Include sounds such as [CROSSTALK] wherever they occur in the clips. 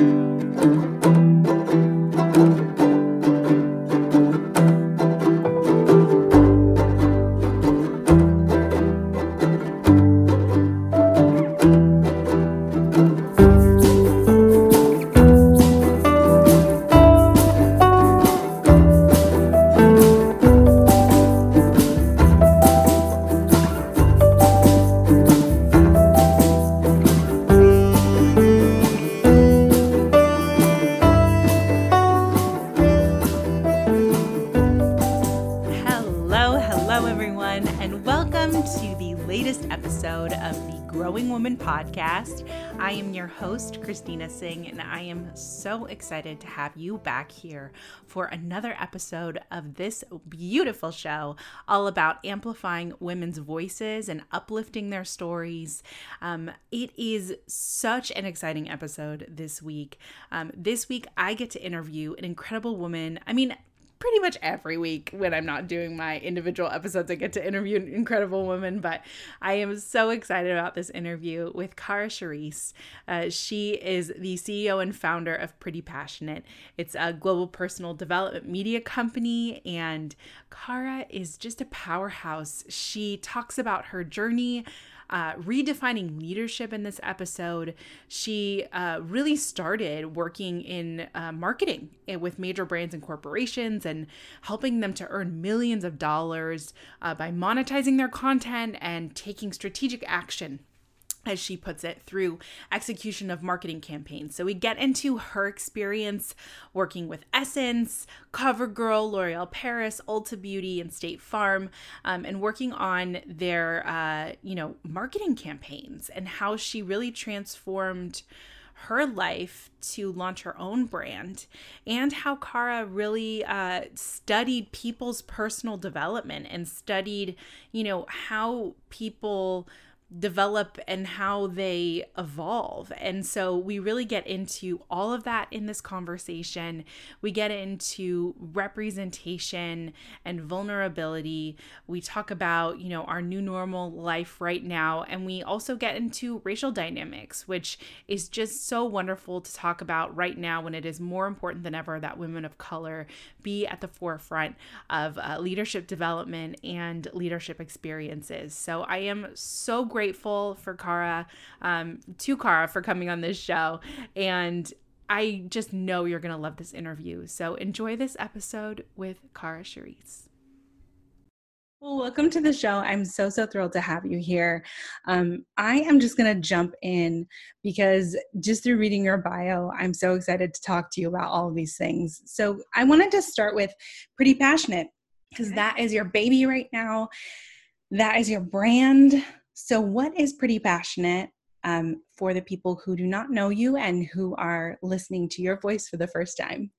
Hello, and I am so excited to have you back here for another episode of this beautiful show all about amplifying women's voices and uplifting their stories. Um, it is such an exciting episode this week. Um, this week, I get to interview an incredible woman. I mean, pretty much every week when I'm not doing my individual episodes, I get to interview an incredible woman. But I am so excited about this interview with Cara Charisse. Uh, she is the CEO and founder of Pretty Passionate. It's a global personal development media company, and Cara is just a powerhouse. She talks about her journey uh, redefining leadership in this episode. She uh, really started working in uh, marketing eh, with major brands and corporations and helping them to earn millions of dollars uh, by monetizing their content and taking strategic action as she puts it, through execution of marketing campaigns. So we get into her experience working with Essence, CoverGirl, L'Oreal Paris, Ulta Beauty, and State Farm, um, and working on their, uh, you know, marketing campaigns and how she really transformed her life to launch her own brand and how Cara really uh, studied people's personal development and studied, you know, how people develop and how they evolve. And so we really get into all of that in this conversation. We get into representation and vulnerability. We talk about, you know, our new normal life right now. And we also get into racial dynamics, which is just so wonderful to talk about right now when it is more important than ever that women of color be at the forefront of uh, leadership development and leadership experiences. So I am so grateful grateful for Cara, um, to Cara for coming on this show. And I just know you're going to love this interview. So enjoy this episode with Cara Charisse. Well, welcome to the show. I'm so, so thrilled to have you here. Um, I am just going to jump in because just through reading your bio, I'm so excited to talk to you about all of these things. So I wanted to start with Pretty Passionate because that is your baby right now. That is your brand. So, what is Pretty Passionate um, for the people who do not know you and who are listening to your voice for the first time?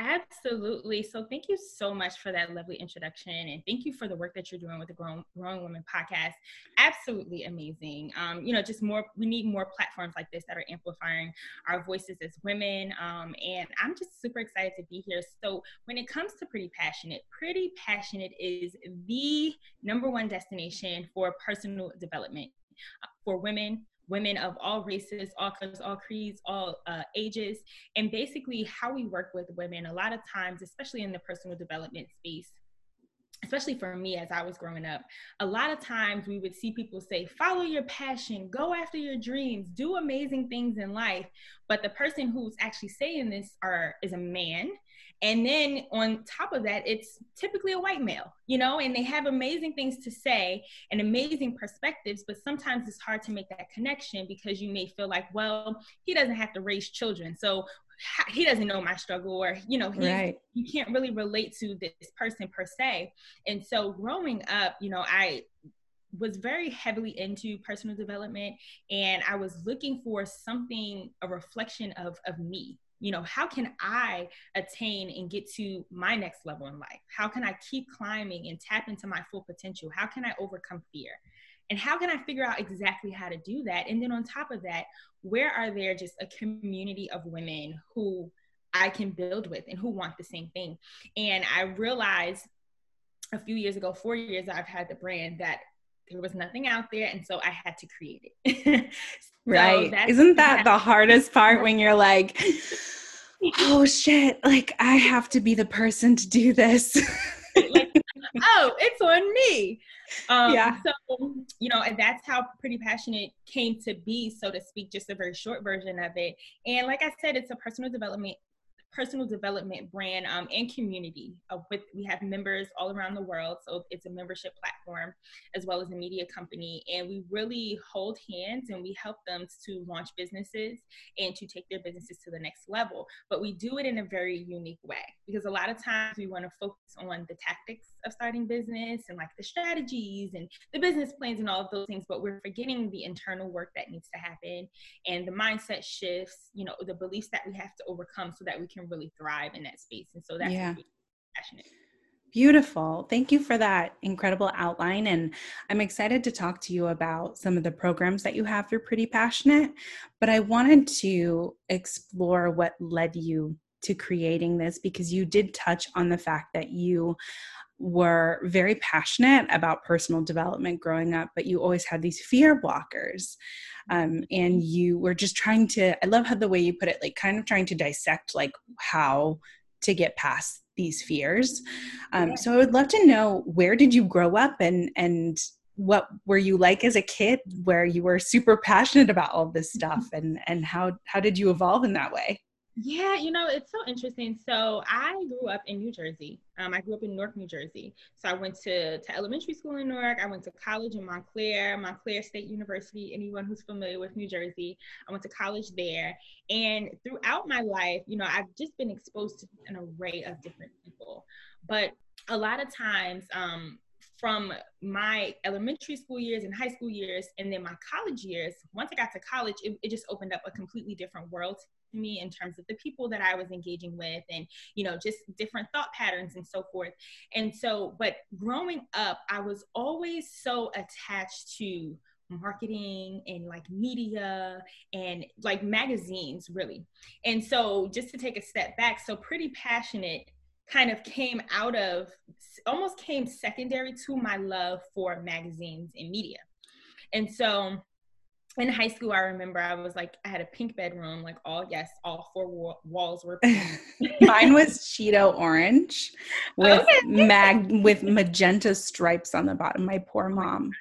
Absolutely. So thank you so much for that lovely introduction, and thank you for the work that you're doing with the Growing, Growing Women podcast. Absolutely amazing. Um, you know, just more. We need more platforms like this that are amplifying our voices as women. Um, and I'm just super excited to be here. So when it comes to Pretty Passionate, Pretty Passionate is the number one destination for personal development uh, for women women of all races, all colors, all creeds, all uh, ages. And basically, how we work with women, a lot of times, especially in the personal development space, especially for me as I was growing up, a lot of times we would see people say, follow your passion, go after your dreams, do amazing things in life. But the person who's actually saying this are is a man and then on top of that, it's typically a white male, you know, and they have amazing things to say and amazing perspectives, but sometimes it's hard to make that connection because you may feel like, well, he doesn't have to raise children. So he doesn't know my struggle or you know right. you can't really relate to this person per se. And so growing up you know i was very heavily into personal development and i was looking for something a reflection of of me. You know how can i attain and get to my next level in life? How can i keep climbing and tap into my full potential? How can i overcome fear and how can i figure out exactly how to do that? And then on top of that where are there just a community of women who i can build with and who want the same thing? And i realized a few years ago four years i've had the brand that there was nothing out there and so i had to create it. [LAUGHS] So right. isn't that the hardest part when you're like [LAUGHS] oh shit like i have to be the person to do this? Like, oh it's on me um, yeah so you know and that's how pretty passionate came to be so to speak just a very short version of it and like i said it's a personal development personal development brand um, and community. Uh, with we have members all around the world, so it's a membership platform as well as a media company, and we really hold hands and we help them to launch businesses and to take their businesses to the next level. But we do it in a very unique way because a lot of times we want to focus on the tactics of starting business and like the strategies and the business plans and all of those things, but we're forgetting the internal work that needs to happen and the mindset shifts, you know, the beliefs that we have to overcome so that we can really thrive in that space. And so that's yeah. passionate. Beautiful. Thank you for that incredible outline. And I'm excited to talk to you about some of the programs that you have for Pretty Passionate. But I wanted to explore what led you to creating this because you did touch on the fact that you were very passionate about personal development growing up, but you always had these fear blockers. Um, and you were just trying to, I love how the way you put it, like kind of trying to dissect like how to get past these fears. Um, so I would love to know where did you grow up and, and what were you like as a kid where you were super passionate about all this stuff and, and how, how did you evolve in that way? Yeah, you know, it's so interesting. So I grew up in New Jersey. Um, I grew up in Newark, New Jersey. So I went to, to elementary school in Newark. I went to college in Montclair, Montclair State University. Anyone who's familiar with New Jersey, I went to college there. And throughout my life, you know, I've just been exposed to an array of different people. But a lot of times, um, from my elementary school years and high school years and then my college years once i got to college it, it just opened up a completely different world me in terms of the people that I was engaging with and, you know, just different thought patterns and so forth. And so, but growing up, I was always so attached to marketing and like media and like magazines, really. And so, just to take a step back, so pretty passionate kind of came out of almost came secondary to my love for magazines and media. And so in high school, I remember I was like, I had a pink bedroom, like all, yes, all four wa- walls were pink. [LAUGHS] Mine was Cheeto orange with okay. mag with magenta stripes on the bottom. My poor oh mom.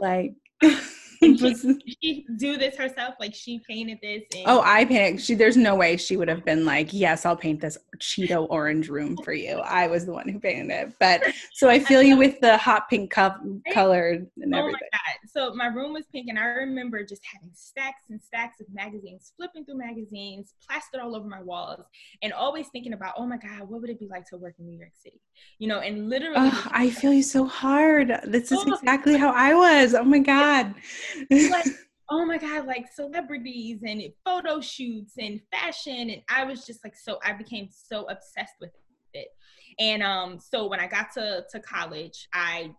like [LAUGHS] [LAUGHS] she, [LAUGHS] she do this herself? Like she painted this? And- oh, I painted. She there's no way she would have been like, yes, I'll paint this Cheeto orange room for you. I was the one who painted it. But so I feel you with the hot pink co- color and everything. Oh my god! So my room was pink, and I remember just having stacks and stacks of magazines, flipping through magazines, plastered all over my walls, and always thinking about, oh my god, what would it be like to work in New York City? You know, and literally, oh, I feel you so hard. This is oh, exactly how I was. Oh my [LAUGHS] god like, oh my God, like celebrities and photo shoots and fashion. And I was just like, so I became so obsessed with it. And um, so when I got to, to college, I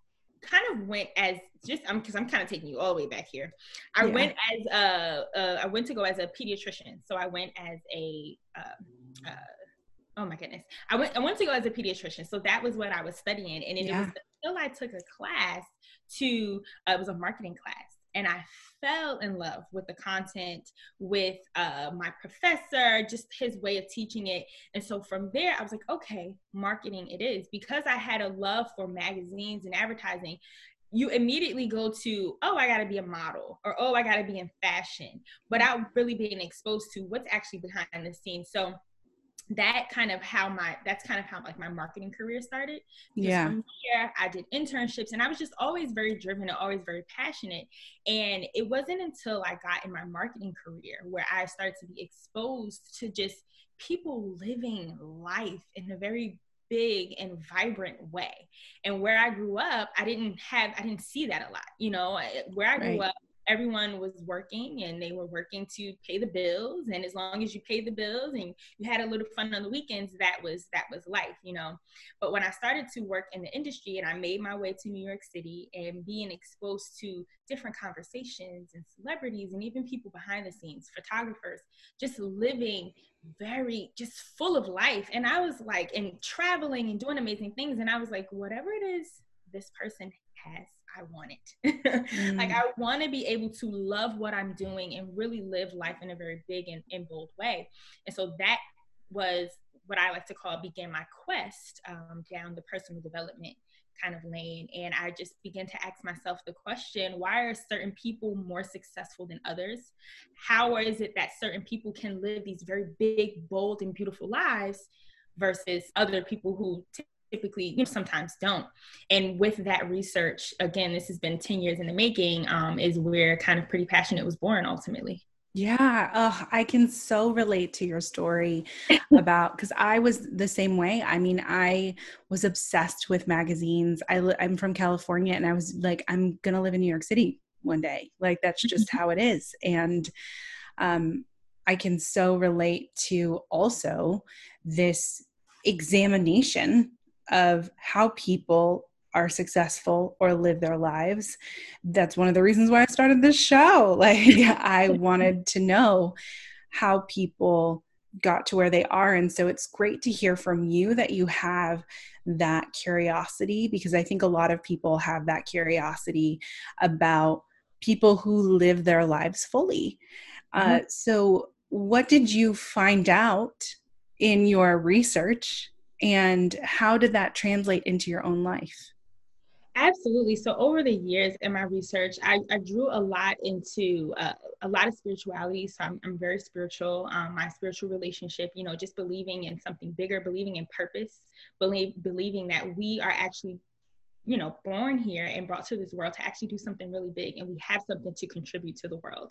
kind of went as just I'm because I'm kind of taking you all the way back here. I yeah. went as a, uh, I went to go as a pediatrician. So I went as a uh, uh, oh my goodness, I went I went to go as a pediatrician. So that was what I was studying, and yeah. it was until I took a class to uh, it was a marketing class and I fell in love with the content, with uh, my professor, just his way of teaching it. And so from there, I was like, okay, marketing it is. Because I had a love for magazines and advertising, you immediately go to, oh, I got to be a model or oh, I got to be in fashion without really being exposed to what's actually behind the scenes. So that kind of how my that's kind of how like my marketing career started. Because yeah. From I did internships and I was just always very driven and always very passionate. And it wasn't until I got in my marketing career where I started to be exposed to just people living life in a very big and vibrant way. And where I grew up, I didn't have I didn't see that a lot. You know, where I grew right. up everyone was working and they were working to pay the bills. And as long as you paid the bills and you had a little fun on the weekends that was that was life you know. But when i started to work in the industry and i made my way to new york city and being exposed to different conversations and celebrities and even people behind the scenes photographers just living very just full of life. And i was like and traveling and doing amazing things. And i was like whatever it is this person has I want it. [LAUGHS] mm. Like, I want to be able to love what I'm doing and really live life in a very big and, and bold way. And so that was what I like to call began my quest um, down the personal development kind of lane. And I just began to ask myself the question why are certain people more successful than others? How is it that certain people can live these very big, bold, and beautiful lives versus other people who typically you know, sometimes don't and with that research again this has been 10 years in the making um, is where kind of pretty passionate was born ultimately yeah, oh, I can so relate to your story [LAUGHS] about because I was the same way. I mean, I was obsessed with magazines. I li- I'm from California, and I was like, I'm gonna live in New York City one day. Like that's just how it is. And um, I can so relate to also this examination of how people are successful or live their lives. That's one of the reasons why I started this show. [LAUGHS] Like, I wanted to know how people got to where they are. And so it's great to hear from you that you have that curiosity because I think a lot of people have that curiosity about people who live their lives fully. Uh, mm-hmm. Uh, so, what did you find out in your research, and how did that translate into your own life? Absolutely. So over the years in my research, I, I drew a lot into uh, a lot of spirituality. So I'm, I'm very spiritual. Um, my spiritual relationship, you know, just believing in something bigger, believing in purpose, believe, believing that we are actually you know, born here and brought to this world to actually do something really big and we have something to contribute to the world.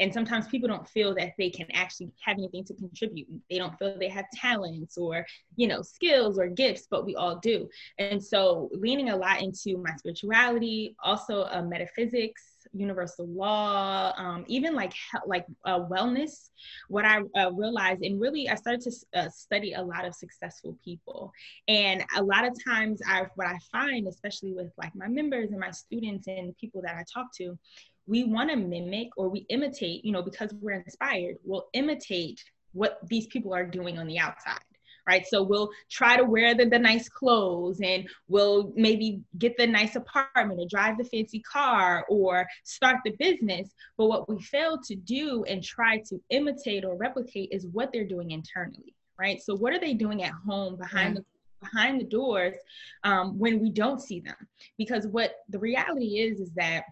And sometimes people don't feel that they can actually have anything to contribute. They don't feel they have talents or, you know, skills or gifts, but we all do. And so leaning a lot into my spirituality, also uh, metaphysics, universal law, um, even like like uh, wellness. What I uh, realized, and really, I started to uh, study a lot of successful people, and a lot of times, I what I find, especially with like my members and my students and people that I talk to, we want to mimic or we imitate, you know, because we're inspired. We'll imitate what these people are doing on the outside right? So we'll try to wear the, the nice clothes and we'll maybe get the nice apartment or drive the fancy car or start the business. But what we fail to do and try to imitate or replicate is what they're doing internally, right? So what are they doing at home behind yeah. the behind the doors um, when we don't see them because what the reality is is that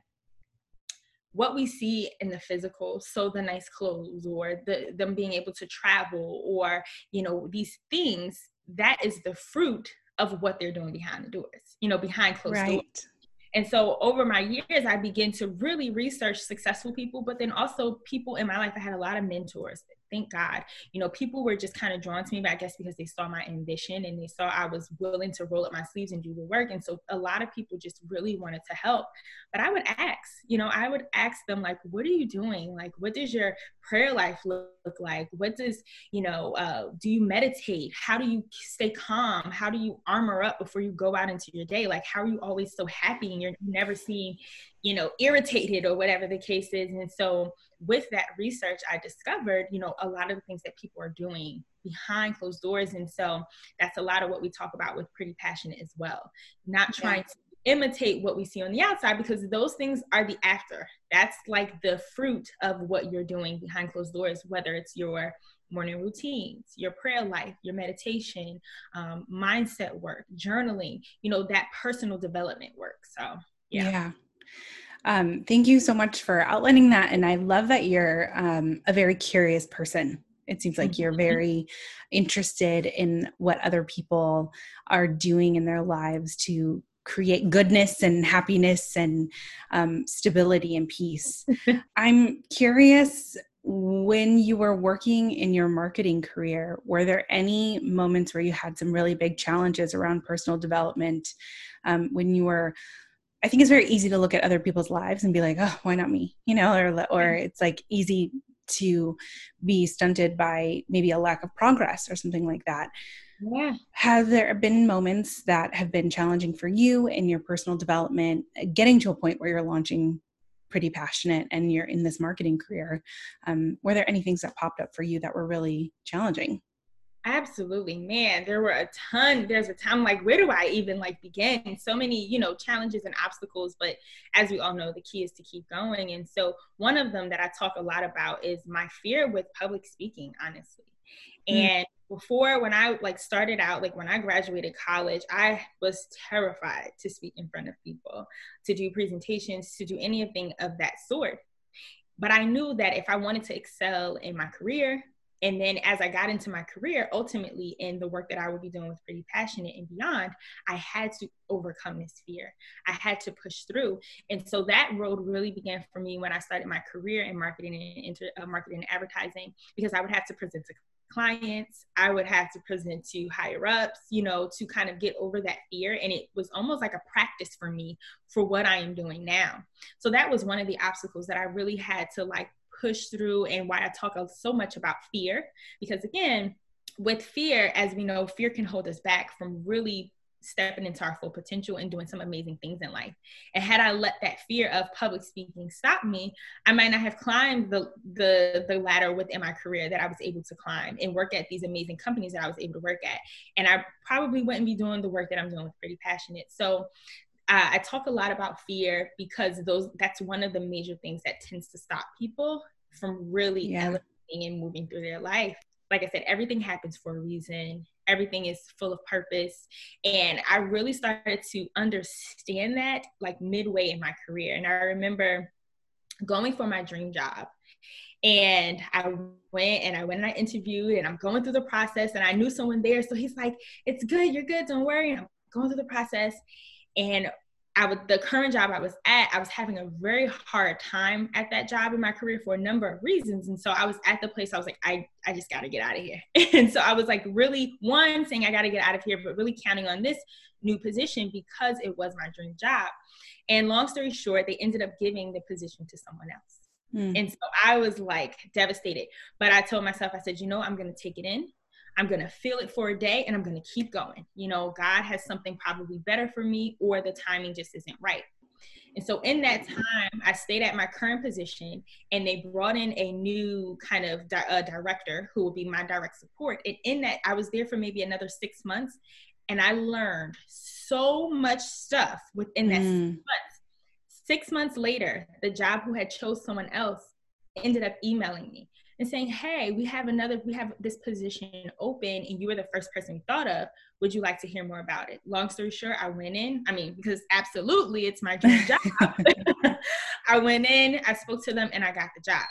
what we see in the physical so the nice clothes or the them being able to travel or you know these things that is the fruit of what they're doing behind the doors you know behind closed right. doors and so over my years, I began to really research successful people, but then also people in my life. I had a lot of mentors thank God. You know, people were just kind of drawn to me, but I guess because they saw my ambition and they saw I was willing to roll up my sleeves and do the work. And so a lot of people just really wanted to help. But I would ask, you know, I would ask them, like, what are you doing? Like, what does your prayer life look, like? What does, you know, uh, do you meditate? How do you stay calm? How do you armor up before you go out into your day? Like, how are you always so happy and you're never seeing, you know, irritated or whatever the case is? And so, with that research, I discovered, you know, a lot of the things that people are doing behind closed doors. And so that's a lot of what we talk about with Pretty Passionate as well. Not trying to imitate what we see on the outside because those things are the after. That's like the fruit of what you're doing behind closed doors, whether it's your morning routines, your prayer life, your meditation, um, mindset work, journaling, you know, that personal development work. So, yeah. yeah. Um, thank you so much for outlining that. And I love that you're um, a very curious person. It seems like you're mm-hmm. very interested in what other people are doing in their lives to create goodness and happiness and um, stability and peace. [LAUGHS] I'm curious when you were working in your marketing career, were there any moments where you had some really big challenges around personal development um, when you were I think it's very easy to look at other people's lives and be like, oh, why not me? You know, or or it's like easy to be stunted by maybe a lack of progress or something like that. Yeah. Have there been moments that have been challenging for you in your personal development, getting to a point where you're launching pretty passionate and you're in this marketing career? Um, were there any things that popped up for you that were really challenging? Absolutely, man. There were a ton. There's a time like, where do I even like begin? So many, you know, challenges and obstacles. But as we all know, the key is to keep going. And so, one of them that I talk a lot about is my fear with public speaking, honestly. Mm. And before, when I like started out, like when I graduated college, I was terrified to speak in front of people, to do presentations, to do anything of that sort. But I knew that if I wanted to excel in my career, and then as I got into my career, ultimately in the work that I would be doing with Pretty Passionate and beyond, I had to overcome this fear. I had to push through. And so that road really began for me when I started my career in marketing and inter, uh, marketing and advertising, because I would have to present to clients i would have to present to higher ups you know to kind of get over that fear and it was almost like a practice for me for what i am doing now so that was one of the obstacles that i really had to like push through and why I talk so much about fear. Because again, with fear, as we know, fear can hold us back from really stepping into our full potential and doing some amazing things in life. And had I let that fear of public speaking stop me, I might not have climbed the the the ladder within my career that I was able to climb and work at these amazing companies that I was able to work at. And I probably wouldn't be doing the work that I'm doing with Pretty Passionate. So uh, I talk a lot about fear because those that's one of the major things that tends to stop people from really yeah. elevating and moving through their life. Like I said, everything happens for a reason. Everything is full of purpose. And I really started to understand that like midway in my career. And I remember going for my dream job. And I went and I went and I interviewed and I'm going through the process and I knew someone there. So he's like, it's good, you're good, don't worry. And I'm going through the process. And I was the current job I was at, I was having a very hard time at that job in my career for a number of reasons. And so I was at the place I was like, I, I just gotta get out of here. [LAUGHS] and so I was like really one saying I gotta get out of here, but really counting on this new position because it was my dream job. And long story short, they ended up giving the position to someone else. Mm. And so I was like devastated. But I told myself, I said, you know, I'm gonna take it in. I'm going to feel it for a day and I'm going to keep going. You know, God has something probably better for me, or the timing just isn't right. And so in that time, I stayed at my current position and they brought in a new kind of di- uh, director who will be my direct support. And in that, I was there for maybe another six months and I learned so much stuff within that mm. six months. Six months later, the job who had chose someone else ended up emailing me and saying, hey, we have another, we have this position open and you were the first person we thought of. Would you like to hear more about it? Long story short, I went in. I mean, because absolutely it's my dream job. [LAUGHS] [LAUGHS] I went in, I spoke to them, and I got the job.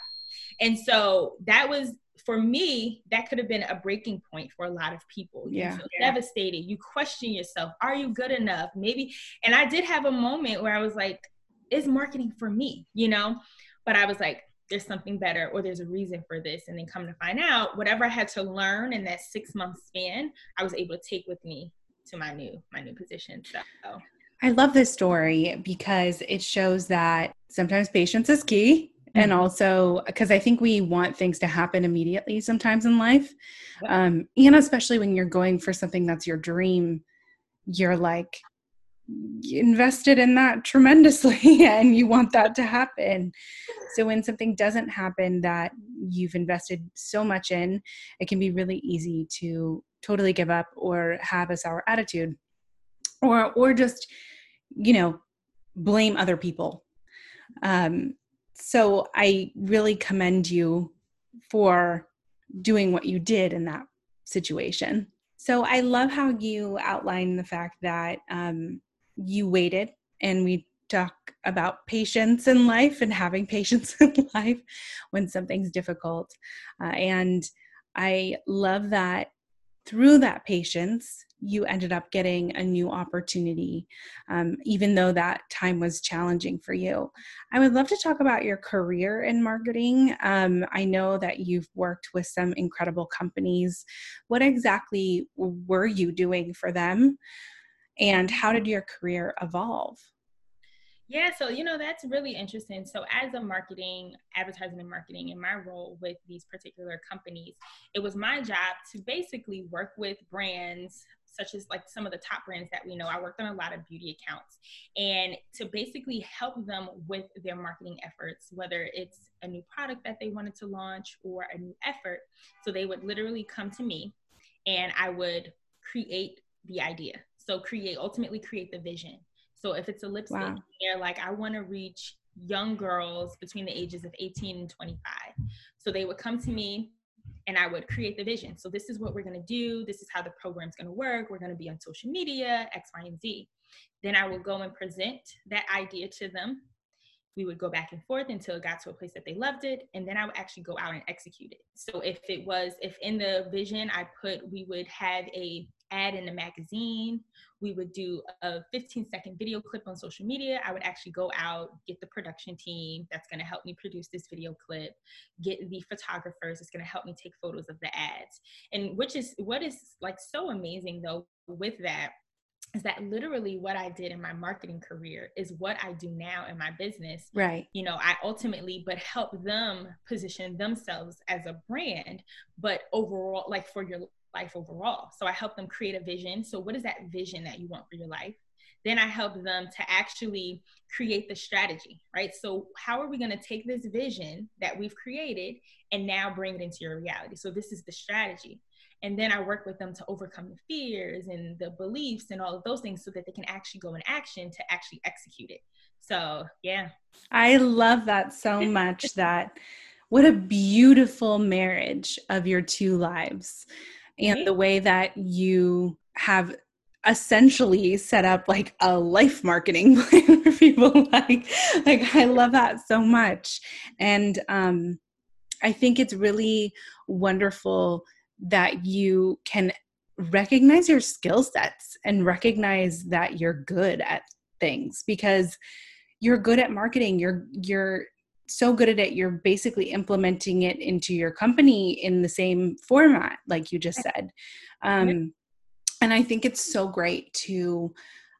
And so that was for me, that could have been a breaking point for a lot of people. Yeah. You feel yeah. devastated. You question yourself. Are you good enough? Maybe. And I did have a moment where I was like, is marketing for me? You know? But I was like, there's something better or there's a reason for this. And then come to find out whatever i had to learn in that six month span i was able to take with me to my new my new position. So i love this story because it shows that sometimes patience is key mm-hmm. and also because i think we want things to happen immediately sometimes in life. Um, and especially when you're going for something that's your dream you're like invested in that tremendously [LAUGHS] and you want that to happen. So when something doesn't happen that you've invested so much in, it can be really easy to totally give up or have a sour attitude or or just you know blame other people. Um, so I really commend you for doing what you did in that situation. So I love how you outline the fact that um, you waited and we talk about patience in life and having [LAUGHS] patience in life when something's difficult. Uh, and I love that through that patience, you ended up getting a new opportunity, um, even though that time was challenging for you. I would love to talk about your career in marketing. Um, I know that you've worked with some incredible companies. What exactly were you doing for them? And how did your career evolve yeah, so you know that's really interesting. So as a marketing, advertising and marketing in my role with these particular companies, it was my job to basically work with brands such as like some of the top brands that we know. I worked on a lot of beauty accounts and to basically help them with their marketing efforts, whether it's a new product that they wanted to launch or a new effort. So they would literally come to me and I would create the idea. So create ultimately create the vision. So if it's a lipstick, wow. they're like, I want to reach young girls between the ages of 18 and 25. So they would come to me and I would create the vision. So this is what we're going to do. This is how the program's going to work. We're going to be on social media, X, Y, and Z. Then I would go and present that idea to them. We would go back and forth until it got to a place that they loved it. And then I would actually go out and execute it. So if it was, if in the vision I put, we would have a ad in the magazine. We would do a 15 second video clip on social media. I would actually go out, get the production team that's going to help me produce this video clip, get the photographers that's going to help me take photos of the ads. And which is what is like so amazing though with that is that literally what I did in my marketing career is what I do now in my business. Right. You know, I ultimately but help them position themselves as a brand, but overall like for your life overall. So I help them create a vision. So, what is that vision that you want for your life? Then I help them to actually create the strategy, right? So, how are we going to take this vision that we've created and now bring it into your reality? So, this is the strategy. And then I work with them to overcome the fears and the beliefs and all of those things so that they can actually go in action to actually execute it. So, yeah. I love that so [LAUGHS] much that what a beautiful marriage of your two lives and the way that you have essentially set up like a life marketing [LAUGHS] plan for people. Like like i love that so much. And um i think it's really wonderful that you can recognize your skill sets and recognize that you're good at things because you're good at marketing. You're you're so good at it you're basically implementing it into your company in the same format like you just said. Um, and i think it's so great to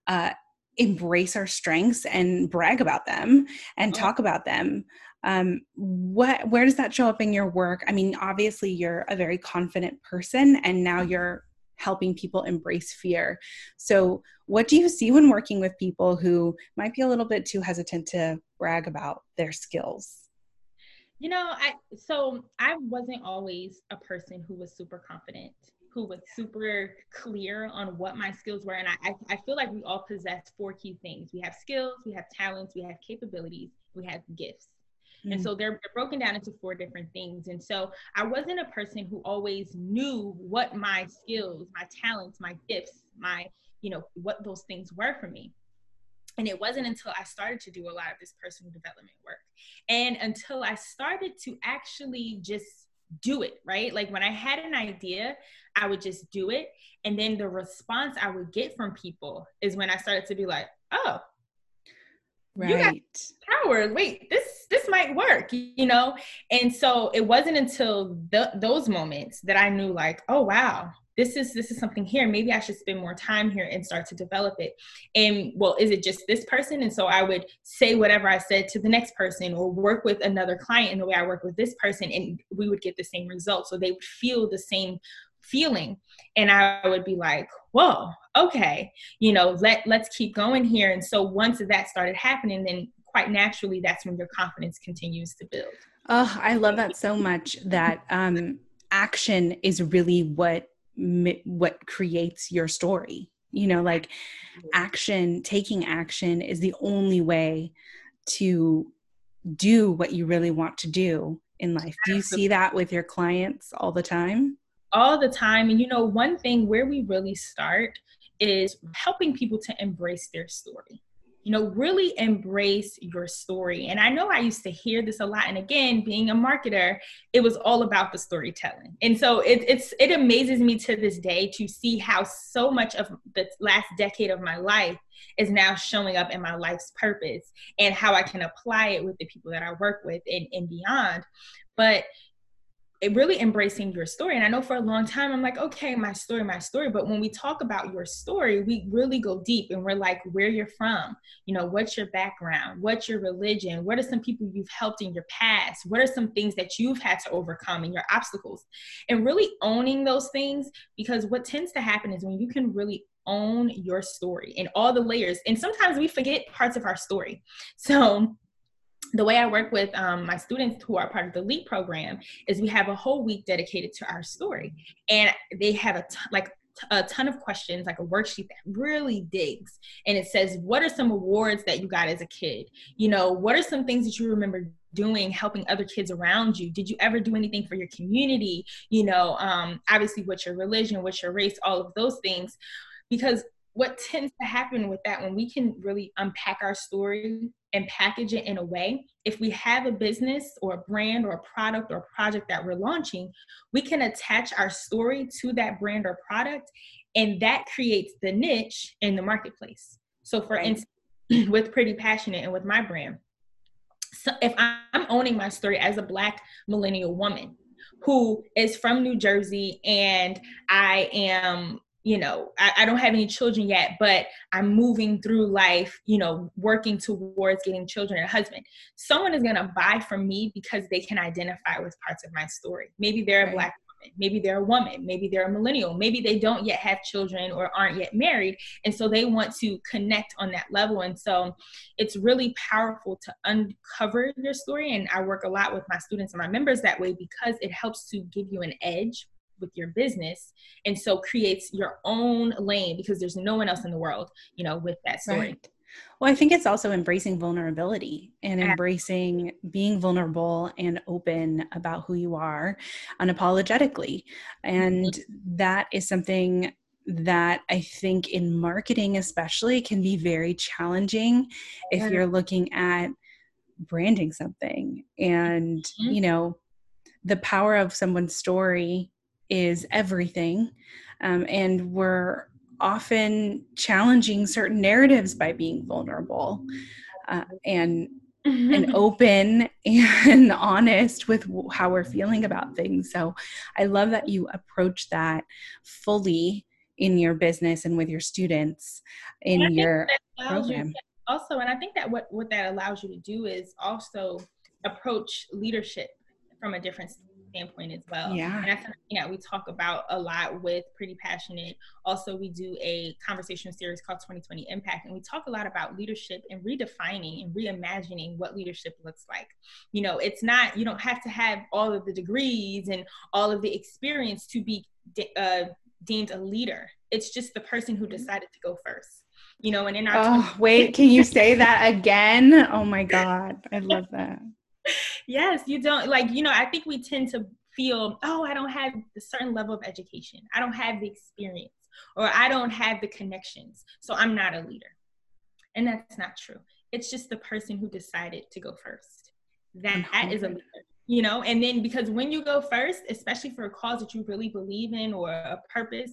uh, embrace our strengths and brag about them and talk about them. Um, what where does that show up in your work? I mean obviously you're a very confident person and now you're helping people embrace fear. So, what do you see when working with people who might be a little bit too hesitant to brag about their skills? You know, I so I wasn't always a person who was super confident, who was super clear on what my skills were. And I, I feel like we all possess four key things. We have skills, we have talents, we have capabilities, we have gifts. Mm. And so they're, they're broken down into four different things. And so I wasn't a person who always knew what my skills, my talents, my gifts, my, you know, what those things were for me. And it wasn't until I started to do a lot of this personal development work and until I started to actually just do it, right? Like when I had an idea, I would just do it. And then the response I would get from people is when I started to be like, oh, right. you got power. Wait, this this might work, you know? And so it wasn't until the, those moments that I knew like, oh wow, this is this is something here maybe i should spend more time here and start to develop it and well is it just this person and so i would say whatever i said to the next person or work with another client in the way i work with this person and we would get the same results so they would feel the same feeling. And i would be like whoa okay you know let let's keep going here. And so once that started happening then quite naturally that's when your confidence continues to build. Oh i love that so much that um action is really what what creates your story. You know like action taking action is the only way to do what you really want to do in life. Do you see that with your clients all the time all the time and you know one thing where we really start is helping people to embrace their story you know, really embrace your story. And I know I used to hear this a lot. And again, being a marketer, it was all about the storytelling. And so it, it's it amazes me to this day to see how so much of the last decade of my life is now showing up in my life's purpose and how I can apply it with the people that I work with and, and beyond. But really embracing your story. And I know for a long time, I'm like, okay, my story, my story. But when we talk about your story, we really go deep and we're like, where you're from, you know, what's your background, what's your religion, what are some people you've helped in your past, what are some things that you've had to overcome and your obstacles, and really owning those things. Because what tends to happen is when you can really own your story and all the layers, and sometimes we forget parts of our story. So the way I work with um, my students who are part of the LEAP program is we have a whole week dedicated to our story, and they have a t- like a ton of questions, like a worksheet that really digs. And it says, What are some awards that you got as a kid? You know, what are some things that you remember doing, helping other kids around you? Did you ever do anything for your community? You know, um, obviously, what's your religion, what's your race, all of those things. Because what tends to happen with that when we can really unpack our story and package it in a way if we have a business or a brand or a product or a project that we're launching we can attach our story to that brand or product and that creates the niche in the marketplace so for right. instance [CLEARS THROAT] with pretty passionate and with my brand so if i'm owning my story as a black millennial woman who is from new jersey and i am you know I, I, don't have any children yet but i'm moving through life you know working towards getting children and a husband. Someone is going to buy from me because they can identify with parts of my story. Maybe they're right. a black woman maybe they're a woman maybe they're a millennial maybe they don't yet have children or aren't yet married and so they want to connect on that level. And so it's really powerful to uncover your story and i work a lot with my students and my members that way because it helps to give you an edge with your business and so creates your own lane because there's no one else in the world you know with that story right. well i think it's also embracing vulnerability and embracing being vulnerable and open about who you are unapologetically and mm-hmm. that is something that I think in marketing, especially, can be very challenging if you're looking at branding something and, mm-hmm. you know, the power of someone's story is everything. Um, and we're often challenging certain narratives by being vulnerable uh, and and [LAUGHS] open and [LAUGHS] honest with how we're feeling about things. So I love that you approach that fully in your business and with your students in your program. Also, and I think that what, what that allows you to do is also approach leadership from a different standpoint as well. Yeah. And that's something that we talk about a lot with Pretty Passionate. Also, we do a conversation series called 2020 Impact, and we talk a lot about leadership and redefining and reimagining what leadership looks like. You know, it's not, you don't have to have all of the degrees and all of the experience to be uh, deemed a leader. It's just the person who decided to go first. You know, and in our oh, wait, can you [LAUGHS] say that again? Oh my God, I love that [LAUGHS] yes, you don't like, you know, I think we tend to feel, oh, I don't have a certain level of education. I don't have the experience or I don't have the connections. So I'm not a leader. And that's not true. It's just the person who decided to go first. That, that is a mm-hmm. leader, you know? And then because when you go first, especially for a cause that you really believe in or a purpose,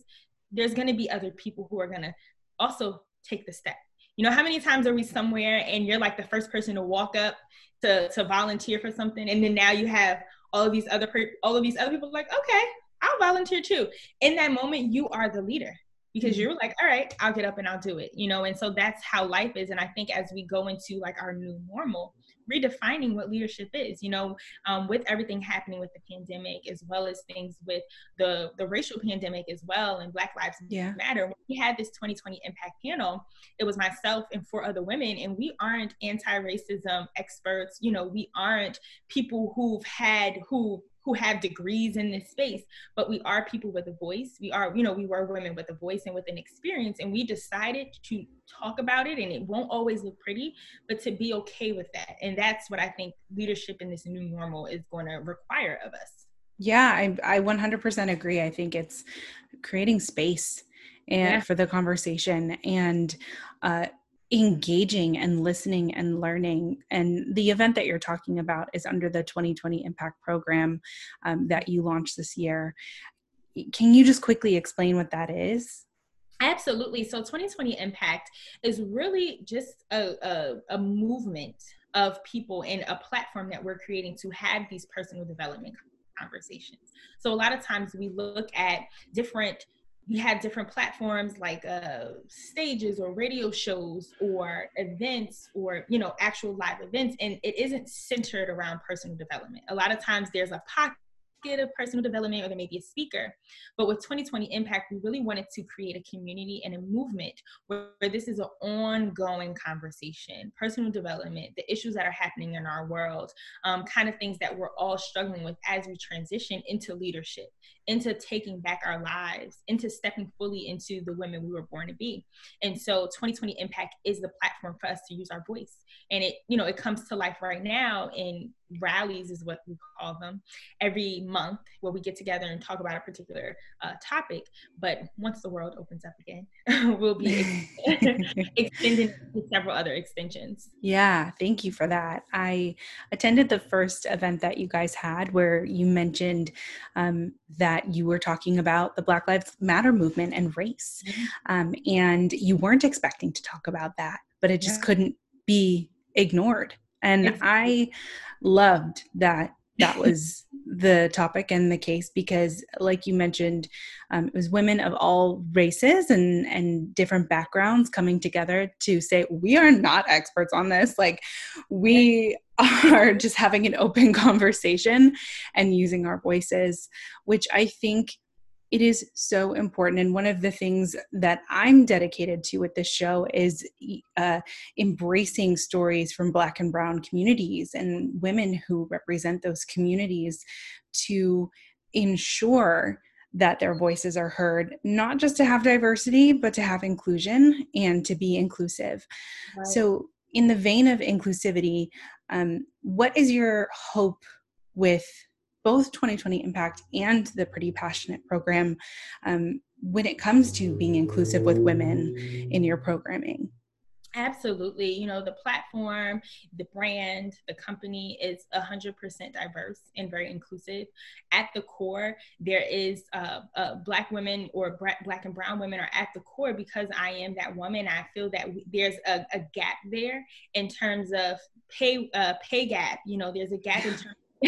there's going to be other people who are going to also take the step. You know, how many times are we somewhere and you're like the first person to walk up to to volunteer for something? And then now you have all of these other per- all of these other people like okay i'll volunteer too. In that moment you are the leader because mm-hmm. you're like all right i'll get up and i'll do it you know? And so that's how life is. And i think as we go into like our new normal redefining what leadership is you know um, with everything happening with the pandemic as well as things with the the racial pandemic as well and black lives yeah. matter when we had this 2020 impact panel it was myself and four other women and we aren't anti-racism experts you know we aren't people who've had who who have degrees in this space, but we are people with a voice. We are, you know, we were women with a voice and with an experience, and we decided to talk about it. And it won't always look pretty, but to be okay with that. And that's what I think leadership in this new normal is going to require of us. Yeah, I, I 100% agree. I think it's creating space and yeah. for the conversation and uh, engaging and listening and learning. And the event that you're talking about is under the 2020 Impact Program um, that you launched this year. Can you just quickly explain what that is? Absolutely. So 2020 Impact is really just a, a, a movement of people and a platform that we're creating to have these personal development conversations. So a lot of times we look at different we have different platforms like uh, stages or radio shows or events or you know actual live events and it isn't centered around personal development. A lot of times there's a pocket of personal development or there may be a speaker. But with 2020 Impact, we really wanted to create a community and a movement where, where this is an ongoing conversation, personal development, the issues that are happening in our world, um, kind of things that we're all struggling with as we transition into leadership, into taking back our lives, into stepping fully into the women we were born to be. And so 2020 Impact is the platform for us to use our voice. And it, you know, it comes to life right now in rallies is what we call them every month where we get together and talk about a particular uh, topic but once the world opens up again [LAUGHS] we'll be [LAUGHS] extending to several other extensions yeah thank you for that i attended the first event that you guys had where you mentioned um, that you were talking about the black lives matter movement and race mm-hmm. um, and you weren't expecting to talk about that but it just yeah. couldn't be ignored and I loved that that [LAUGHS] was the topic and the case because like you mentioned um, it was women of all races and and different backgrounds coming together to say we are not experts on this. Like we [LAUGHS] are just having an open [LAUGHS] conversation and using our voices which i think it is so important. And one of the things that I'm dedicated to with this show is uh, embracing stories from Black and Brown communities and women who represent those communities to ensure that their voices are heard, not just to have diversity, but to have inclusion and to be inclusive. Right. So, in the vein of inclusivity, um, what is your hope with both 2020 Impact and the Pretty Passionate program um, when it comes to being inclusive with women in your programming? Absolutely. You know, the platform, the brand, the company is 100% diverse and very inclusive. At the core, there is uh, uh, Black women or Black and Brown women are at the core because I am that woman. I feel that we, there's a, a, gap there in terms of pay uh, pay gap. You know, there's a gap in terms [LAUGHS]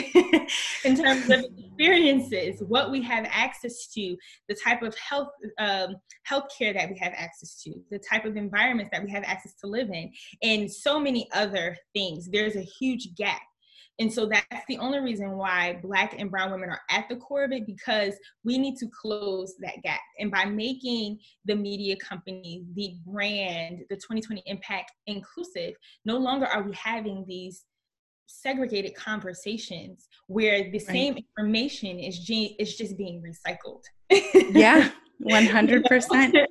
in terms of experiences, what we have access to, the type of health um, healthcare that we have access to, the type of environments that we have access to live in, and so many other things. There's a huge gap. And so that's the only reason why Black and Brown women are at the core of it because we need to close that gap. And by making the media company, the brand, the 2020 Impact inclusive, no longer are we having these segregated conversations where the right. same information is ge- is just being recycled. yeah, [LAUGHS] 100%.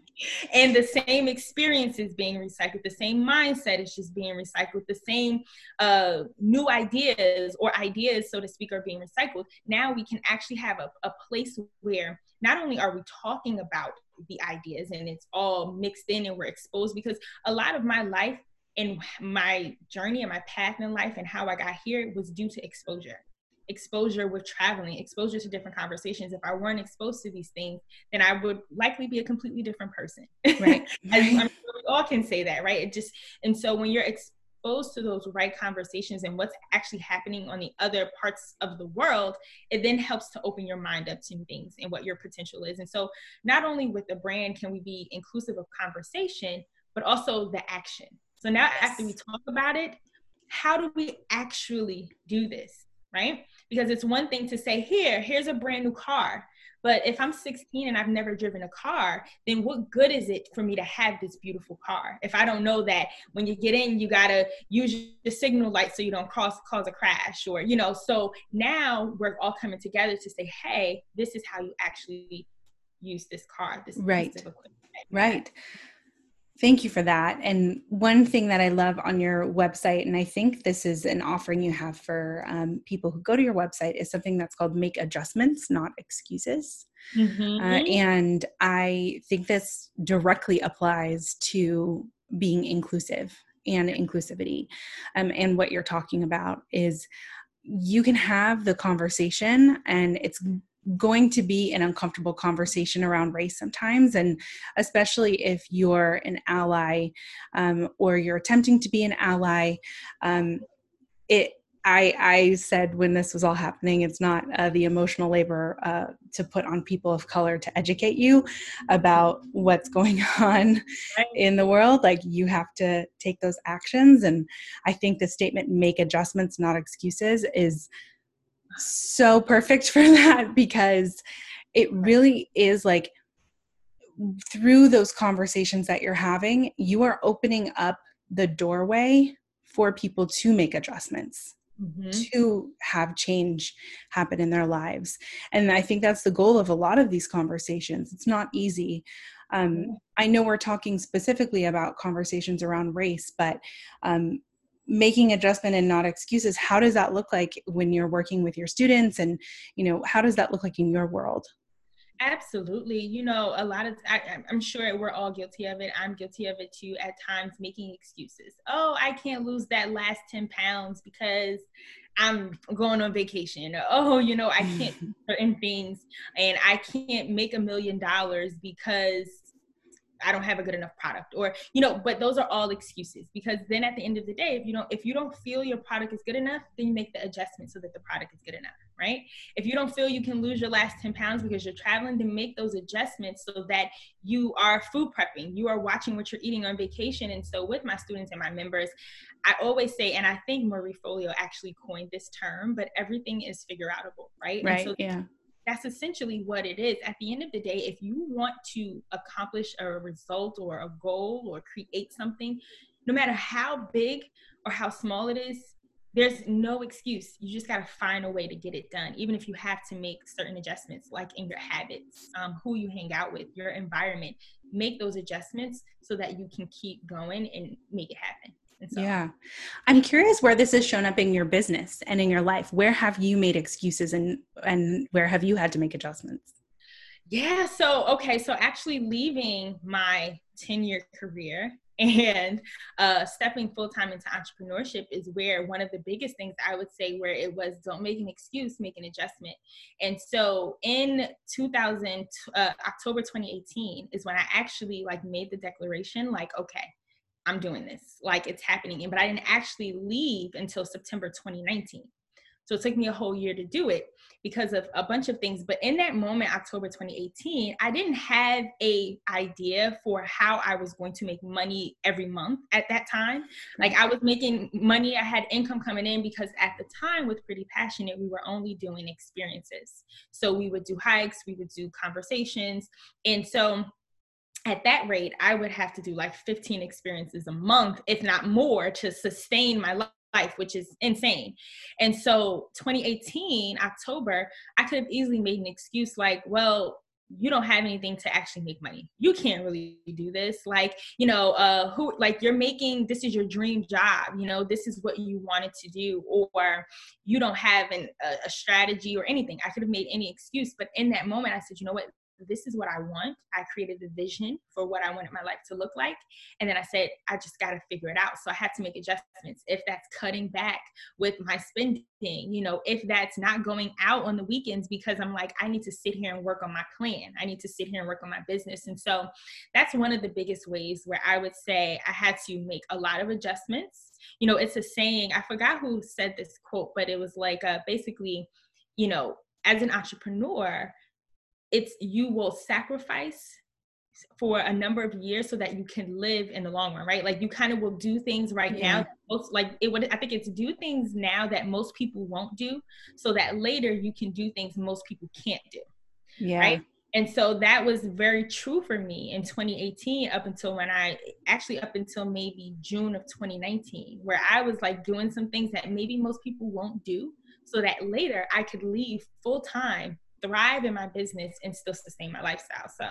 and the same experience is being recycled. The same mindset is just being recycled. The same uh, new ideas or ideas, so to speak, are being recycled. Now we can actually have a, a place where not only are we talking about the ideas and it's all mixed in and we're exposed because a lot of my life in my journey and my path in life and how I got here was due to exposure. Exposure with traveling, exposure to different conversations. If I weren't exposed to these things, then I would likely be a completely different person. Right. [LAUGHS] I'm sure we all can say that, right? It just and so when you're exposed to those right conversations and what's actually happening on the other parts of the world, it then helps to open your mind up to new things and what your potential is. And so not only with the brand can we be inclusive of conversation, but also the action so now, yes. after we talk about it, how do we actually do this? Right? Because it's one thing to say, here, here's a brand new car. But if I'm 16 and I've never driven a car, then what good is it for me to have this beautiful car? If I don't know that when you get in, you gotta use the signal light so you don't cause cause a crash, or you know. So now we're all coming together to say, hey, this is how you actually use this car. This right, right. Thank you for that. And one thing that I love on your website, and I think this is an offering you have for um, people who go to your website, is something that's called Make Adjustments, Not Excuses. Mm-hmm. Uh, and I think this directly applies to being inclusive and inclusivity. Um, and what you're talking about is you can have the conversation and it's going to be an uncomfortable conversation around race sometimes and especially if you're an ally um, or you're attempting to be an ally um, it I, I said when this was all happening, it's not uh, the emotional labor uh, to put on people of color to educate you about what's going [LAUGHS] on in the world. Like you have to take those actions. And I think the statement, make adjustments, not excuses, is so perfect [LAUGHS] for that because it really is like through those conversations that you're having, you are opening up the doorway for people to make adjustments. Mm-hmm. to have change happen in their lives. And I think that's the goal of a lot of these conversations. It's not easy. Um, I know we're talking specifically about conversations around race, but um, making adjustment and not excuses, how does that look like when you're working with your students? And, you know, how does that look like in your world? Absolutely. You know, a lot of, I, am sure we're all guilty of it. I'm guilty of it too, at times making excuses. Oh, I can't lose that last 10 pounds because I'm going on vacation. Oh, you know, I can't [LAUGHS] certain things and I can't make a million dollars because I don't have a good enough product or you know but those are all excuses because then at the end of the day if you don't if you don't feel your product is good enough then you make the adjustment so that the product is good enough right? If you don't feel you can lose your last 10 pounds because you're traveling then make those adjustments so that you are food prepping you are watching what you're eating on vacation. And so with my students and my members I always say and I think Marie Forleo actually coined this term but everything is figure outable right? Right so yeah that's essentially what it is. At the end of the day, if you want to accomplish a result or a goal or create something, no matter how big or how small it is, there's no excuse. You just got to find a way to get it done, even if you have to make certain adjustments, like in your habits, um, who you hang out with, your environment. Make those adjustments so that you can keep going and make it happen. So, yeah. I'm curious where this has shown up in your business and in your life. Where have you made excuses and and where have you had to make adjustments? Yeah, so okay, so actually leaving my 10-year career [LAUGHS] and uh, stepping full-time into entrepreneurship is where one of the biggest things i would say where it was don't make an excuse make an adjustment and so in 2000 uh, october 2018 is when i actually like made the declaration like okay I'm doing this. Like it's happening. And But I didn't actually leave until September 2019. So it took me a whole year to do it because of a bunch of things. But in that moment, October 2018, I didn't have a idea for how I was going to make money every month at that time. Like I was making money, I had income coming in because at the time with Pretty Passionate, we were only doing experiences. So we would do hikes, we would do conversations. And so at that rate, I would have to do like 15 experiences a month, if not more, to sustain my life, which is insane. And so 2018, October, I could have easily made an excuse like, well, you don't have anything to actually make money. You can't really do this. Like, you know, uh who like you're making this is your dream job, you know, this is what you wanted to do or you don't have an, a, a strategy or anything. I could have made any excuse, but in that moment I said, you know what? This is what I want. I created a vision for what I wanted my life to look like. And then I said, I just got to figure it out. So I had to make adjustments. If that's cutting back with my spending, you know, if that's not going out on the weekends because I'm like, I need to sit here and work on my plan. I need to sit here and work on my business. And so that's one of the biggest ways where I would say I had to make a lot of adjustments. You know, it's a saying, I forgot who said this quote, but it was like uh, basically, you know, as an entrepreneur, it's you will sacrifice for a number of years so that you can live in the long run, right? Like you kind of will do things right yeah. now. Most like it would I think it's do things now that most people won't do so that later you can do things most people can't do. Yeah. Right. And so that was very true for me in 2018 up until when I actually up until maybe June of 2019, where I was like doing some things that maybe most people won't do so that later I could leave full time thrive in my business and still sustain my lifestyle. So,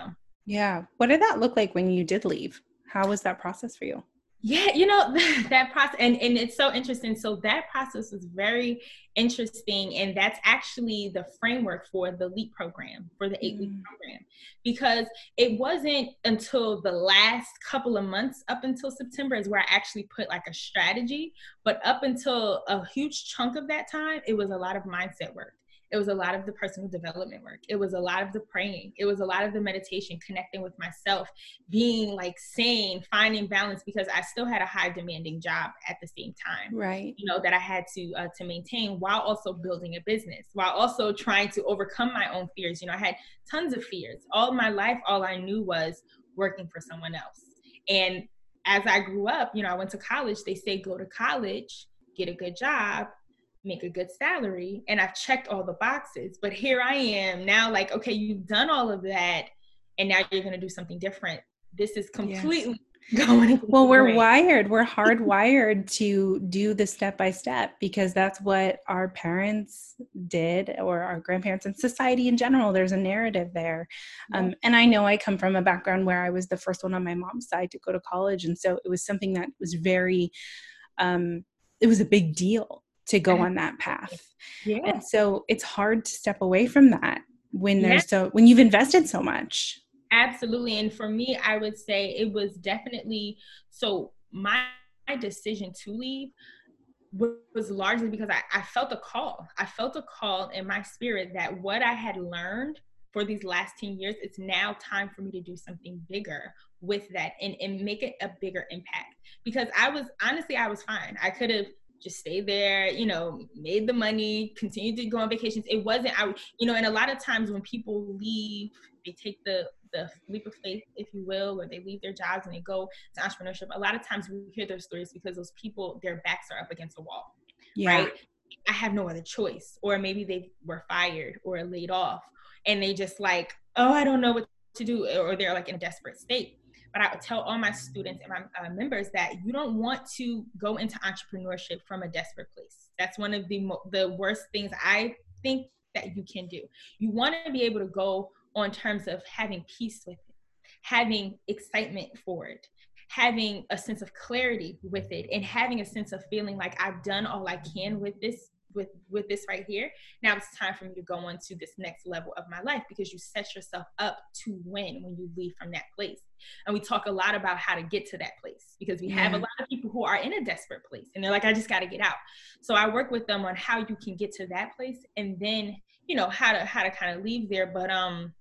yeah. What did that look like when you did leave? How was that process for you? Yeah, you know, [LAUGHS] that process, and, and it's so interesting. So, that process was very interesting. And that's actually the framework for the LEAP program, for the eight week mm. program, because it wasn't until the last couple of months up until September is where I actually put like a strategy. But up until a huge chunk of that time, it was a lot of mindset work it was a lot of the personal development work. It was a lot of the praying. It was a lot of the meditation connecting with myself being like sane finding balance because i still had a high demanding job at the same time right. you know that i had to uh, to maintain while also building a business while also trying to overcome my own fears. You know i had tons of fears. All my life all i knew was working for someone else. And as i grew up you know i went to college. They say go to college get a good job make a good salary and I've checked all the boxes. But here I am now, like, okay, you've done all of that and now you're going to do something different. This is completely [LAUGHS] going [LAUGHS] well we're wired we're hardwired [LAUGHS] to do the step by step because that's what our parents did or our grandparents and society in general there's a narrative there yeah. um, and i know i come from a background where i was the first one on my mom's side to go to college and so it was something that was very um, it was a big deal to go on that path yeah. and so it's hard to step away from that when there's yeah. so when you've invested so much Absolutely. And for me, I would say it was definitely so my, my decision to leave was largely because I, I felt a call. I felt a call in my spirit that what I had learned for these last 10 years, it's now time for me to do something bigger with that and, and make it a bigger impact. Because I was honestly, I was fine. I could have just stayed there, you know, made the money, continued to go on vacations. It wasn't, I, you know, and a lot of times when people leave, they take the the leap of faith, if you will, where they leave their jobs and they go to entrepreneurship. A lot of times we hear those stories because those people, their backs are up against a wall, yeah. right? I have no other choice, or maybe they were fired or laid off, and they just like, oh, I don't know what to do, or they're like in a desperate state. But I would tell all my students and my uh, members that you don't want to go into entrepreneurship from a desperate place. That's one of the mo- the worst things I think that you can do. You want to be able to go on terms of having peace with it, having excitement for it, having a sense of clarity with it, and having a sense of feeling like I've done all I can with this with with this right here now it's time for me to go on to this next level of my life because you set yourself up to win when you leave from that place and we talk a lot about how to get to that place because we yeah. have a lot of people who are in a desperate place and they're like i just got to get out so i work with them on how you can get to that place and then you know how to how to kind of leave there but um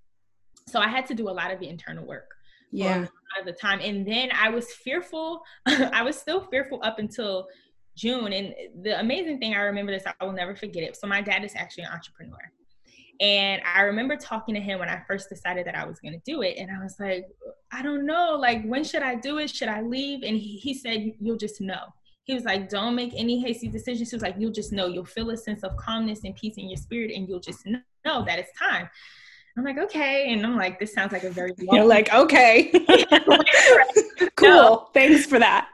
so I had to do a lot of the internal work. Yeah. At the time. And then I was fearful. [LAUGHS] I was still fearful up until June. And the amazing thing, I remember this, I will never forget it. So my dad is actually an entrepreneur. And I remember talking to him when I first decided that I was going to do it. And I was like, I don't know, like, when should I do it? Should I leave? And he, he said, You'll just know. He was like, Don't make any hasty decisions. He was like, You'll just know. You'll feel a sense of calmness and peace in your spirit, and you'll just know that it's time. I'm like, okay. And I'm like, this sounds like a very long You're like, okay. [LAUGHS] [LAUGHS] cool. No. Thanks for that.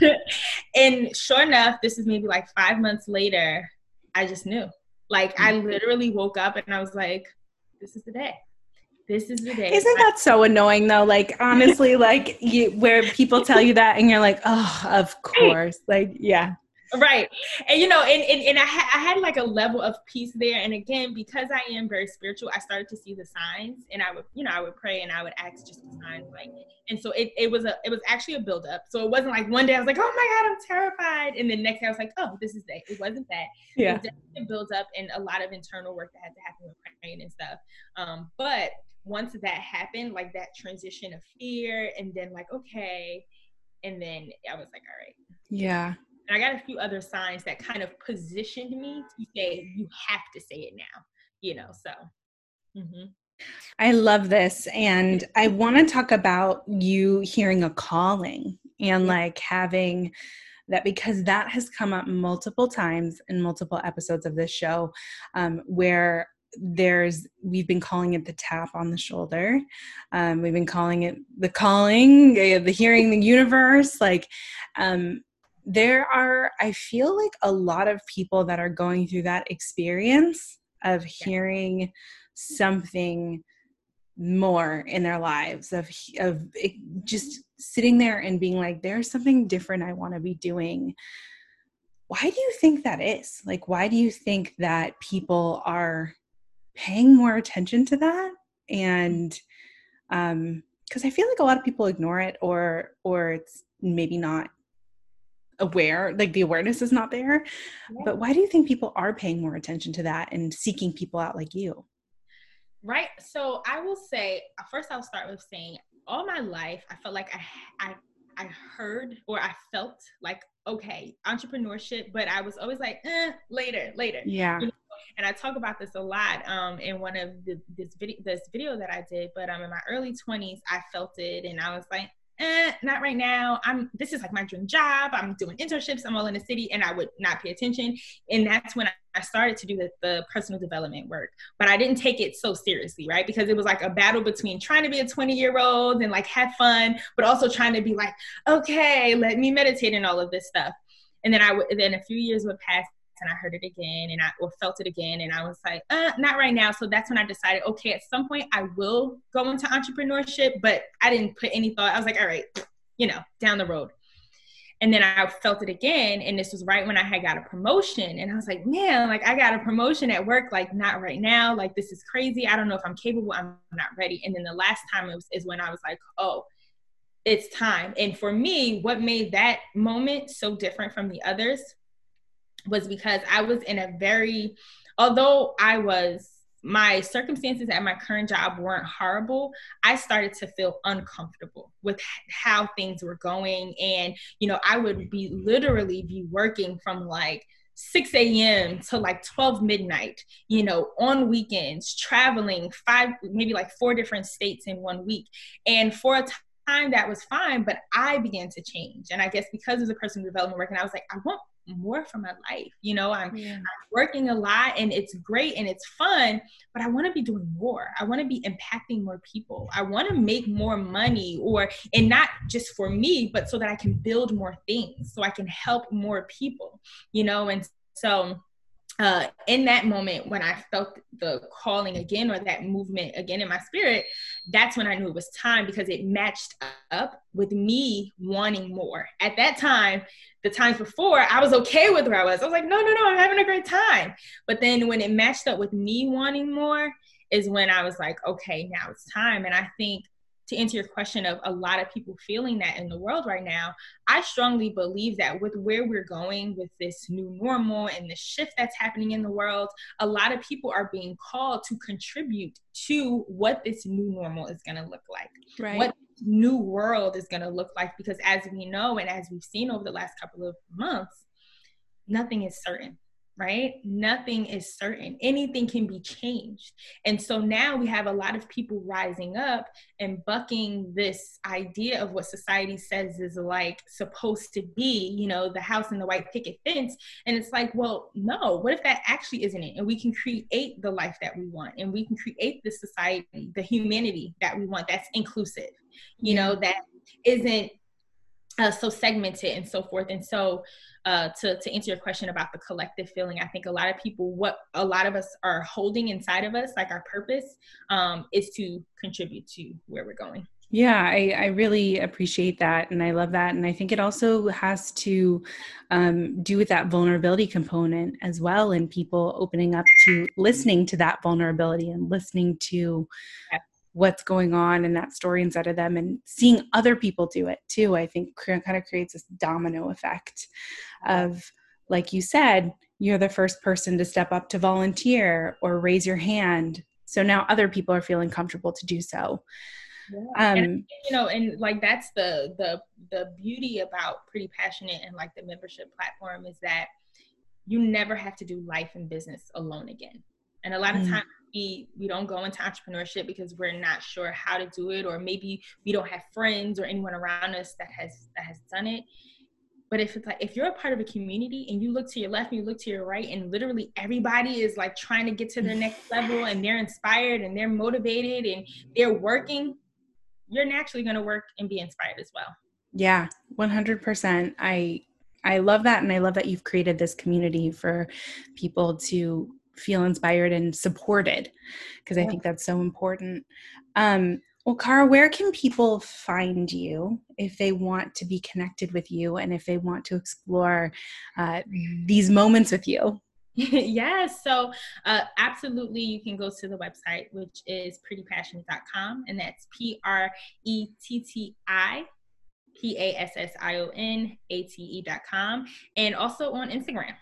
[LAUGHS] and sure enough, this is maybe like five months later, I just knew. Like I mm-hmm. literally woke up and I was like, this is the day. This is the day. Isn't that so annoying though? Like honestly, like you where people tell you that and you're like, oh, of course. Like, yeah right. And you know and, and, and I, ha- I had like a level of peace there. And again because i am very spiritual i started to see the signs. And i would you know i would pray and i would ask just the signs like and so it, it was a it was actually a build up so it wasn't like one day i was like oh my god i'm terrified. And the next day i was like oh this is that it wasn't that. Yeah. it was definitely a build up and a lot of internal work that had to happen with praying and stuff. Um but once that happened like that transition of fear and then like okay. And then i was like all right. Yeah I got a few other signs that kind of positioned me to say, you have to say it now, you know, so. Mm-hmm. I love this. And I want to talk about you hearing a calling and like having that because that has come up multiple times in multiple episodes of this show um, where there's we've been calling it the tap on the shoulder um, we've been calling it the calling the hearing the universe like um, there are i feel like a lot of people that are going through that experience of hearing something more in their lives of of it, just sitting there and being like there's something different i want to be doing. Why do you think that is? Like why do you think that people are paying more attention to that? And um because i feel like a lot of people ignore it or or it's maybe not aware like the awareness is not there yeah. but why do you think people are paying more attention to that and seeking people out like you right so i will say first i'll start with saying all my life i felt like i i i heard or i felt like okay entrepreneurship but i was always like eh, later later yeah you know? and i talk about this a lot um in one of the, this video this video that i did but um in my early 20s i felt it and i was like eh, not right now. I'm this is like my dream job. I'm doing internships. I'm all in the city, and I would not pay attention. And that's when I started to do the, the personal development work. But I didn't take it so seriously, right? Because it was like a battle between trying to be a 20 year old and like have fun, but also trying to be like, okay, let me meditate and all of this stuff. And then I w- then a few years would pass and I heard it again and I or felt it again and I was like, uh, not right now. So that's when I decided, okay, at some point I will go into entrepreneurship, but I didn't put any thought. I was like, all right, you know, down the road. And then I felt it again, and this was right when I had got a promotion, and I was like, man, like I got a promotion at work, like not right now, like this is crazy. I don't know if I'm capable. I'm not ready. And then the last time it was is when I was like, oh, it's time. And for me, what made that moment so different from the others was because I was in a very, although I was, my circumstances at my current job weren't horrible, I started to feel uncomfortable with how things were going. And, you know, I would be literally be working from like 6 a.m. to like 12 midnight, you know, on weekends, traveling five, maybe like four different states in one week. And for a time that was fine, but I began to change. And I guess because of the personal development work, and I was like, I want more for my life. You know, I'm, yeah. I'm working a lot and it's great and it's fun, but I want to be doing more. I want to be impacting more people. I want to make more money or, and not just for me, but so that I can build more things, so I can help more people, you know, and so uh, in that moment when I felt the calling again or that movement again in my spirit, that's when I knew it was time because it matched up with me wanting more. At that time, the times before, I was okay with where I was. I was like, no, no, no, I'm having a great time. But then when it matched up with me wanting more, is when I was like, okay, now it's time. And I think to answer your question of a lot of people feeling that in the world right now, I strongly believe that with where we're going with this new normal and the shift that's happening in the world, a lot of people are being called to contribute to what this new normal is going to look like. Right. What new world is going to look like because as we know and as we've seen over the last couple of months, nothing is certain right? Nothing is certain. Anything can be changed. And so now we have a lot of people rising up and bucking this idea of what society says is like supposed to be, you know, the house and the white picket fence. And it's like, well, no, what if that actually isn't it? And we can create the life that we want and we can create the society, the humanity that we want that's inclusive, you know, that isn't uh, so segmented and so forth. And so uh, to, to answer your question about the collective feeling, I think a lot of people, what a lot of us are holding inside of us, like our purpose, um, is to contribute to where we're going. Yeah, I, I really appreciate that. And I love that. And I think it also has to um, do with that vulnerability component as well, and people opening up to listening to that vulnerability and listening to what's going on in that story inside of them and seeing other people do it too i think kind of creates this domino effect of like you said you're the first person to step up to volunteer or raise your hand so now other people are feeling comfortable to do so yeah. Um, and, you know, and like that's the the the beauty about Pretty Passionate and like the membership platform is that you never have to do life and business alone again. And a lot of mm. times we we don't go into entrepreneurship because we're not sure how to do it or maybe we don't have friends or anyone around us that has that has done it. But if it's like if you're a part of a community and you look to your left and you look to your right and literally everybody is like trying to get to their next [LAUGHS] level and they're inspired and they're motivated and they're working you're naturally going to work and be inspired as well. Yeah 100% i i love that and i love that you've created this community for people to feel inspired and supported because yeah. I think that's so important. Um, well, Cara, where can people find you if they want to be connected with you and if they want to explore uh, these moments with you? [LAUGHS] yes. So, uh, absolutely, you can go to the website, which is prettypassionate.com, and that's P R E T T I P A S S I O N A T E.com, and also on Instagram.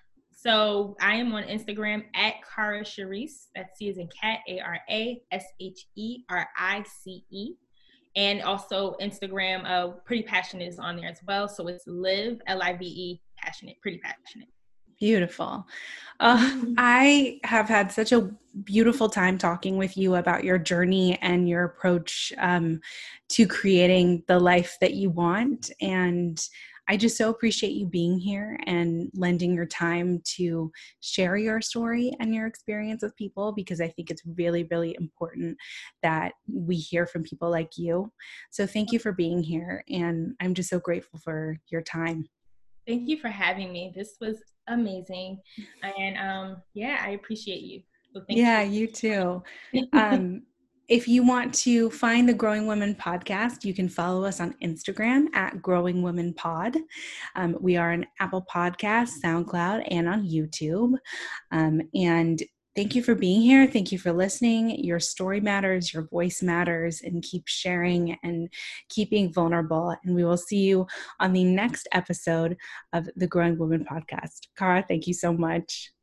So I am on Instagram at Cara Sherice. That's C as in cat, A R A S H E R I C E. And also Instagram, uh, Pretty Passionate is on there as well. So it's live, L I V E, passionate, pretty passionate. Beautiful. Uh, I have had such a beautiful time talking with you about your journey and your approach um, to creating the life that you want. And I just so appreciate you being here and lending your time to share your story and your experience with people because I think it's really, really important that we hear from people like you. So thank you for being here. And I'm just so grateful for your time. Thank you for having me. This was amazing. And um, yeah, I appreciate you. So yeah, you. you too. [LAUGHS] um, if you want to find the Growing Women podcast, you can follow us on Instagram at Growing Women Pod. Um, we are on Apple Podcasts, SoundCloud, and on YouTube. Um, and thank you for being here. Thank you for listening. Your story matters, your voice matters, and keep sharing and keep being vulnerable. And we will see you on the next episode of the Growing Women podcast. Cara, thank you so much.